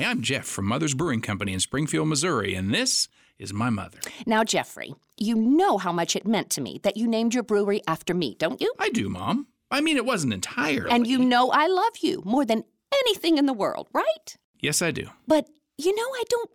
Hi, I'm Jeff from Mother's Brewing Company in Springfield, Missouri, and this is my mother. Now, Jeffrey, you know how much it meant to me that you named your brewery after me, don't you? I do, Mom. I mean, it wasn't entirely. And you know I love you more than anything in the world, right? Yes, I do. But you know, I don't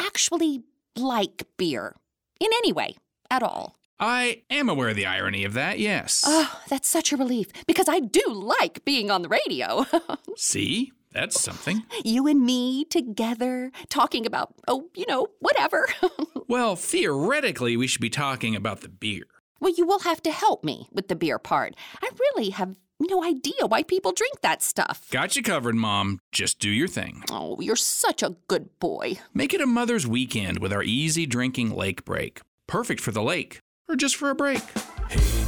actually like beer in any way at all. I am aware of the irony of that, yes. Oh, that's such a relief because I do like being on the radio. See? That's something. You and me together talking about, oh, you know, whatever. well, theoretically, we should be talking about the beer. Well, you will have to help me with the beer part. I really have no idea why people drink that stuff. Got you covered, Mom. Just do your thing. Oh, you're such a good boy. Make it a mother's weekend with our easy drinking lake break. Perfect for the lake or just for a break. Hey,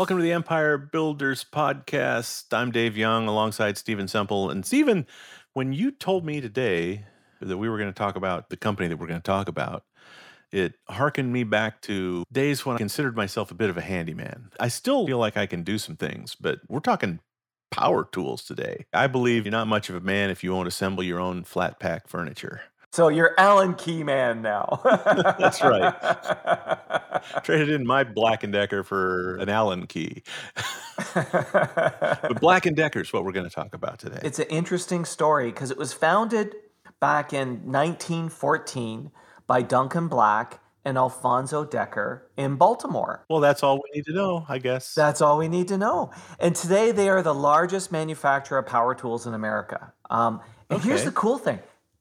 Welcome to the Empire Builders Podcast. I'm Dave Young alongside Stephen Semple. And Stephen, when you told me today that we were going to talk about the company that we're going to talk about, it harkened me back to days when I considered myself a bit of a handyman. I still feel like I can do some things, but we're talking power tools today. I believe you're not much of a man if you won't assemble your own flat pack furniture. So you're Allen Key man now. That's right. Traded in my Black and Decker for an Allen key. but Black and Decker is what we're going to talk about today. It's an interesting story because it was founded back in 1914 by Duncan Black and Alfonso Decker in Baltimore. Well, that's all we need to know, I guess. That's all we need to know. And today they are the largest manufacturer of power tools in America. Um, and okay. here's the cool thing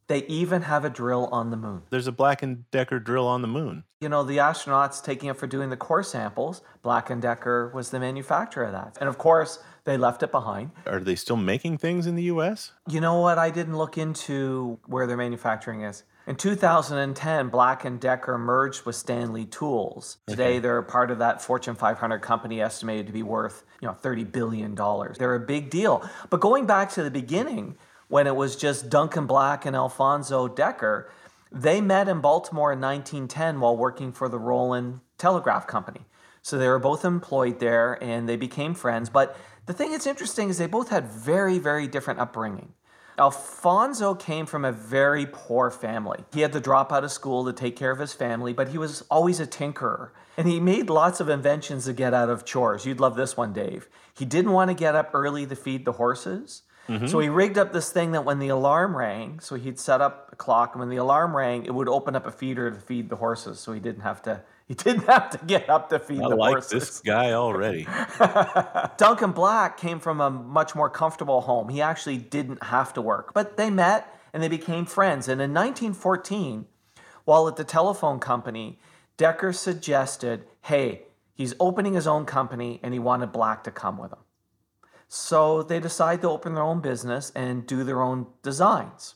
they even have a drill on the moon. There's a Black & Decker drill on the moon. You know, the astronauts taking it for doing the core samples, Black & Decker was the manufacturer of that. And of course, they left it behind. Are they still making things in the US? You know what? I didn't look into where their manufacturing is. In 2010, Black & Decker merged with Stanley Tools. Today, okay. they're part of that Fortune 500 company estimated to be worth, you know, 30 billion dollars. They're a big deal. But going back to the beginning, when it was just Duncan Black and Alfonso Decker. They met in Baltimore in 1910 while working for the Rowland Telegraph Company. So they were both employed there and they became friends. But the thing that's interesting is they both had very, very different upbringing. Alfonso came from a very poor family. He had to drop out of school to take care of his family, but he was always a tinkerer. And he made lots of inventions to get out of chores. You'd love this one, Dave. He didn't want to get up early to feed the horses. Mm-hmm. So he rigged up this thing that when the alarm rang, so he'd set up a clock, and when the alarm rang, it would open up a feeder to feed the horses, so he didn't have to. He didn't have to get up to feed I the like horses. this guy already. Duncan Black came from a much more comfortable home. He actually didn't have to work, but they met and they became friends. And in 1914, while at the telephone company, Decker suggested, "Hey, he's opening his own company, and he wanted Black to come with him." So they decide to open their own business and do their own designs.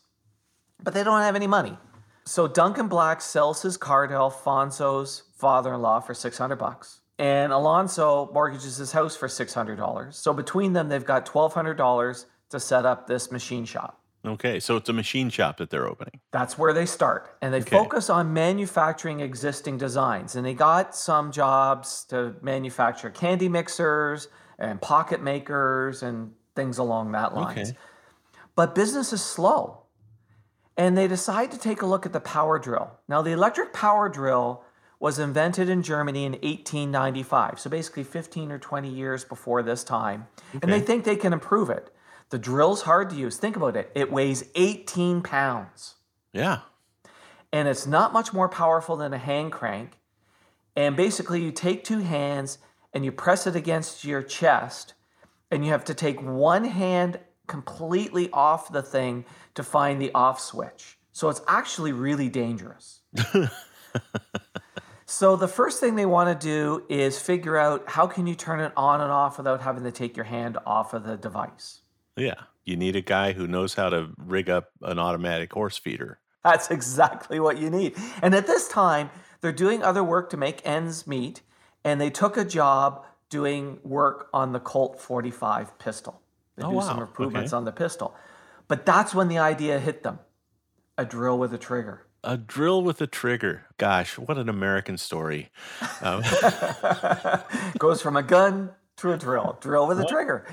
But they don't have any money. So Duncan Black sells his car to Alfonso's father-in-law for 600 bucks. And Alonso mortgages his house for $600. So between them, they've got $1,200 to set up this machine shop. Okay, so it's a machine shop that they're opening. That's where they start. And they okay. focus on manufacturing existing designs. And they got some jobs to manufacture candy mixers, and pocket makers and things along that lines. Okay. But business is slow. And they decide to take a look at the power drill. Now, the electric power drill was invented in Germany in 1895, so basically 15 or 20 years before this time. Okay. And they think they can improve it. The drill's hard to use. Think about it. It weighs 18 pounds. Yeah. And it's not much more powerful than a hand crank. And basically, you take two hands and you press it against your chest, and you have to take one hand completely off the thing to find the off switch. So it's actually really dangerous. so the first thing they want to do is figure out how can you turn it on and off without having to take your hand off of the device. Yeah. You need a guy who knows how to rig up an automatic horse feeder. That's exactly what you need. And at this time, they're doing other work to make ends meet, and they took a job doing work on the Colt 45 pistol. They Oh, do wow. some improvements Okay. on the pistol. But that's when the idea hit them a drill with a trigger. A drill with a trigger. Gosh, what an American story. Um, Goes from a gun to a drill, drill with a trigger.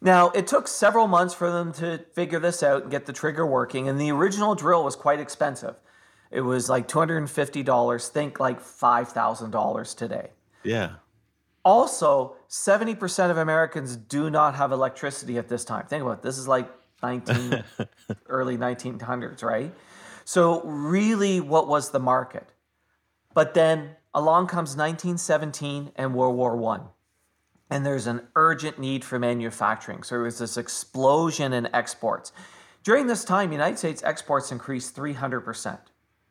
Now, it took several months for them to figure this out and get the trigger working, and the original drill was quite expensive. It was like $250, think like $5,000 today. Yeah. Also, 70% of Americans do not have electricity at this time. Think about it. This is like 19 early 1900s, right? So really what was the market? But then along comes 1917 and World War 1. And there's an urgent need for manufacturing. So there was this explosion in exports. During this time, United States exports increased 300%.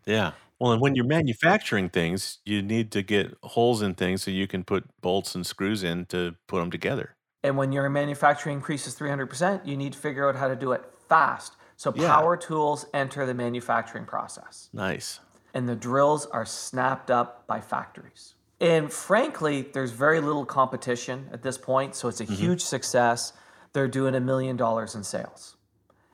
Yeah. Well, and when you're manufacturing things, you need to get holes in things so you can put bolts and screws in to put them together. And when your manufacturing increases 300%, you need to figure out how to do it fast. So Yeah. power tools enter the manufacturing process. Nice. And the drills are snapped up by factories. And frankly, there's very little competition at this point. So it's a mm-hmm. huge success. They're doing a million dollars in sales.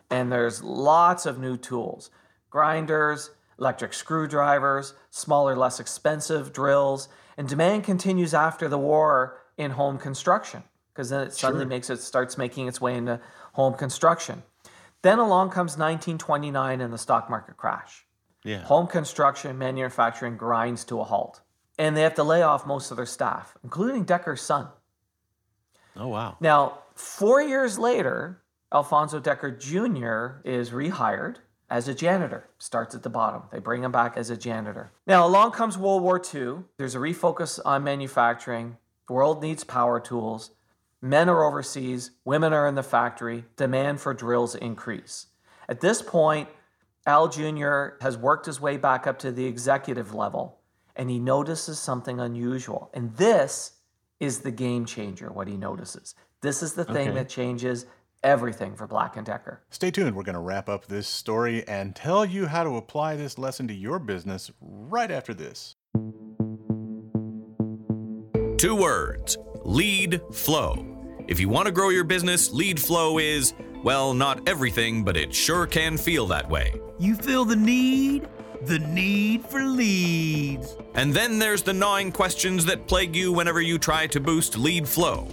And there's lots of new tools grinders, electric screwdrivers, smaller, less expensive drills. And demand continues after the war in home construction because then it suddenly makes it starts making its way into home construction. Then along comes 1929 and the stock market crash. Yeah. Home construction, manufacturing grinds to a halt. And they have to lay off most of their staff, including Decker's son. Oh, wow. Now, four years later, Alfonso Decker Jr. is rehired as a janitor, starts at the bottom. They bring him back as a janitor. Now, along comes World War II. There's a refocus on manufacturing. The world needs power tools. Men are overseas, women are in the factory. Demand for drills increase. At this point, Al Jr. has worked his way back up to the executive level and he notices something unusual. And this is the game changer, what he notices. This is the thing Okay. that changes everything for Black and Decker. Stay tuned. We're going to wrap up this story and tell you how to apply this lesson to your business right after this. Two words lead flow. If you want to grow your business, lead flow is, well, not everything, but it sure can feel that way. You feel the need? The need for leads. And then there's the gnawing questions that plague you whenever you try to boost lead flow.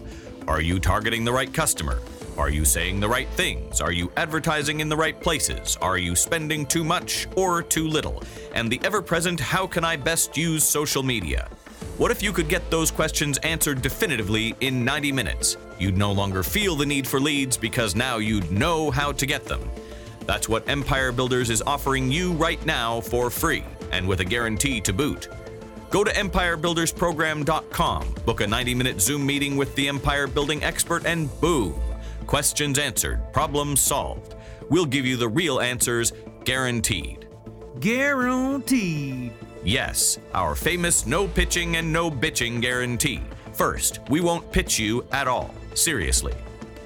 Are you targeting the right customer? Are you saying the right things? Are you advertising in the right places? Are you spending too much or too little? And the ever present how can I best use social media? What if you could get those questions answered definitively in 90 minutes? You'd no longer feel the need for leads because now you'd know how to get them. That's what Empire Builders is offering you right now for free and with a guarantee to boot. Go to empirebuildersprogram.com, book a 90 minute Zoom meeting with the Empire Building expert, and boom! Questions answered, problems solved. We'll give you the real answers, guaranteed. Guaranteed. Yes, our famous no pitching and no bitching guarantee. First, we won't pitch you at all. Seriously.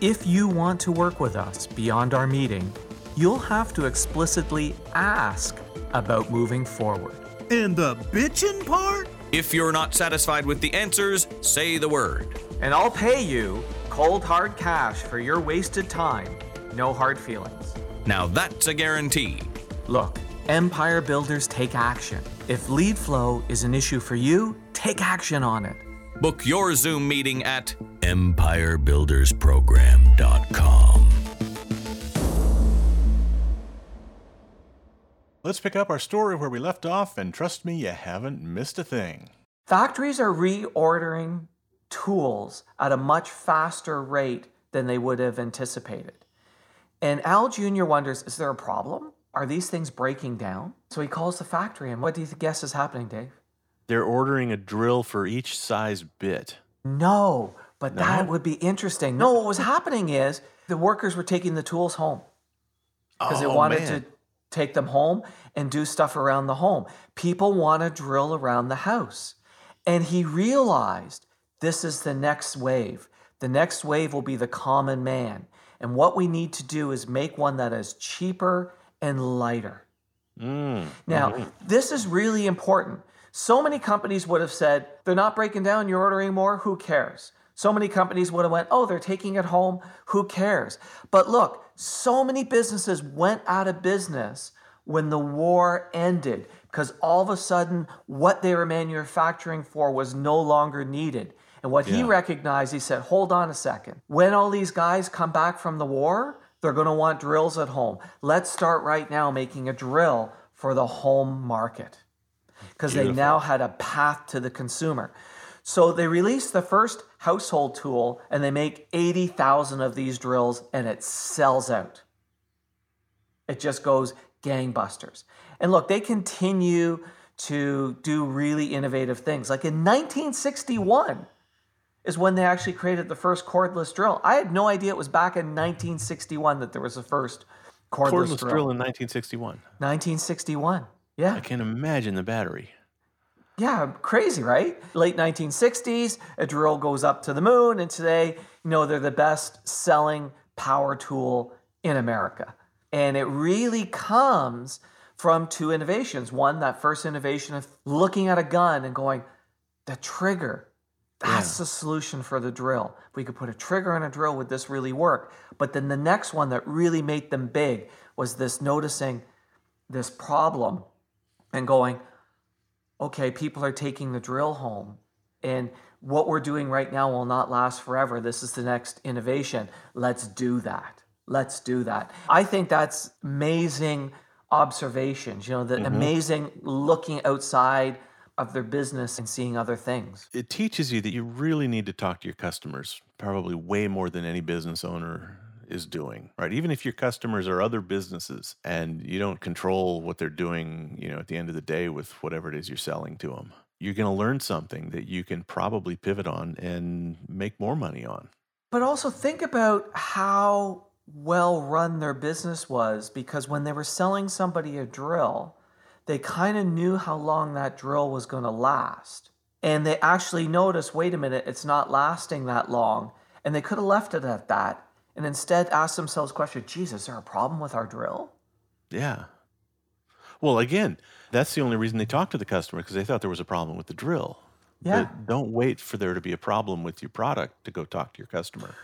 If you want to work with us beyond our meeting, you'll have to explicitly ask about moving forward. And the bitchin' part? If you're not satisfied with the answers, say the word. And I'll pay you cold hard cash for your wasted time. No hard feelings. Now that's a guarantee. Look, Empire Builders take action. If lead flow is an issue for you, take action on it. Book your Zoom meeting at empirebuildersprogram.com. Let's pick up our story where we left off, and trust me, you haven't missed a thing. Factories are reordering tools at a much faster rate than they would have anticipated. And Al Jr. wonders is there a problem? Are these things breaking down? So he calls the factory, and what do you guess is happening, Dave? They're ordering a drill for each size bit. No, but that would be interesting. No, what was happening is the workers were taking the tools home because they Oh, wanted man. to take them home and do stuff around the home. People want to drill around the house. And he realized this is the next wave. The next wave will be the common man. And what we need to do is make one that is cheaper and lighter. Mm. Now, Mhm. this is really important. So many companies would have said, they're not breaking down, you're ordering more, who cares? So many companies would have went, oh, they're taking it home, who cares? But look, so many businesses went out of business when the war ended because all of a sudden what they were manufacturing for was no longer needed. And what he recognized, he said, hold on a second. When all these guys come back from the war, they're going to want drills at home. Let's start right now making a drill for the home market because they now had a path to the consumer. So they released the first household tool and they make 80,000 of these drills and it sells out. It just goes gangbusters. And look, they continue to do really innovative things. Like in 1961 is when they actually created the first cordless drill. I had no idea it was back in 1961 that there was the first cordless, Cordless drill. drill in 1961. 1961. Yeah. I can imagine the battery. Yeah, crazy, right? Late 1960s, a drill goes up to the moon, and today, you know, they're the best selling power tool in America. And it really comes from two innovations. One, that first innovation of looking at a gun and going, the trigger, that's the solution for the drill. If we could put a trigger in a drill, would this really work? But then the next one that really made them big was this noticing this problem and going, okay, people are taking the drill home. And what we're doing right now will not last forever. This is the next innovation. Let's do that. Let's do that. I think that's amazing observations, you know, the mm-hmm. amazing looking outside of their business and seeing other things. It teaches you that you really need to talk to your customers, probably way more than any business owner is doing, right? Even if your customers are other businesses and you don't control what they're doing, you know, at the end of the day with whatever it is you're selling to them, you're going to learn something that you can probably pivot on and make more money on. But also think about how well run their business was because when they were selling somebody a drill, they kind of knew how long that drill was going to last. And they actually noticed wait a minute, it's not lasting that long. And they could have left it at that and instead asked themselves the question geez, is there a problem with our drill? Yeah. Well, again, that's the only reason they talked to the customer because they thought there was a problem with the drill. Yeah. But don't wait for there to be a problem with your product to go talk to your customer.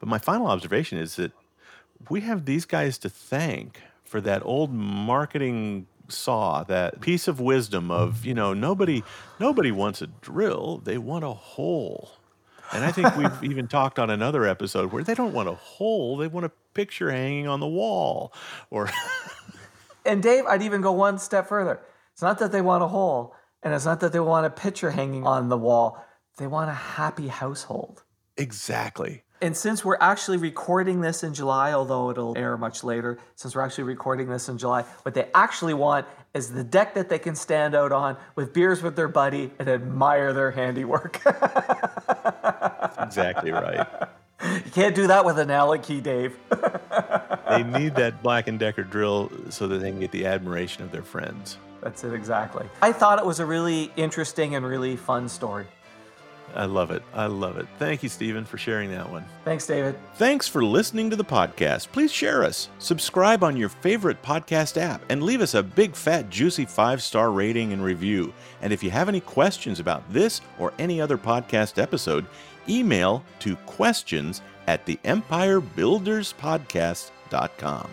But my final observation is that we have these guys to thank for that old marketing saw, that piece of wisdom of, you know, nobody nobody wants a drill, they want a hole. And I think we've even talked on another episode where they don't want a hole, they want a picture hanging on the wall or And Dave, I'd even go one step further. It's not that they want a hole, and it's not that they want a picture hanging on the wall. They want a happy household. Exactly. And since we're actually recording this in July, although it'll air much later, since we're actually recording this in July, what they actually want is the deck that they can stand out on with beers with their buddy and admire their handiwork. Exactly right. you can't do that with an Allen key, Dave. they need that Black and Decker drill so that they can get the admiration of their friends. That's it exactly. I thought it was a really interesting and really fun story. I love it. I love it. Thank you, Stephen, for sharing that one. Thanks, David. Thanks for listening to the podcast. Please share us, subscribe on your favorite podcast app, and leave us a big, fat, juicy five star rating and review. And if you have any questions about this or any other podcast episode, email to questions at the empirebuilderspodcast.com.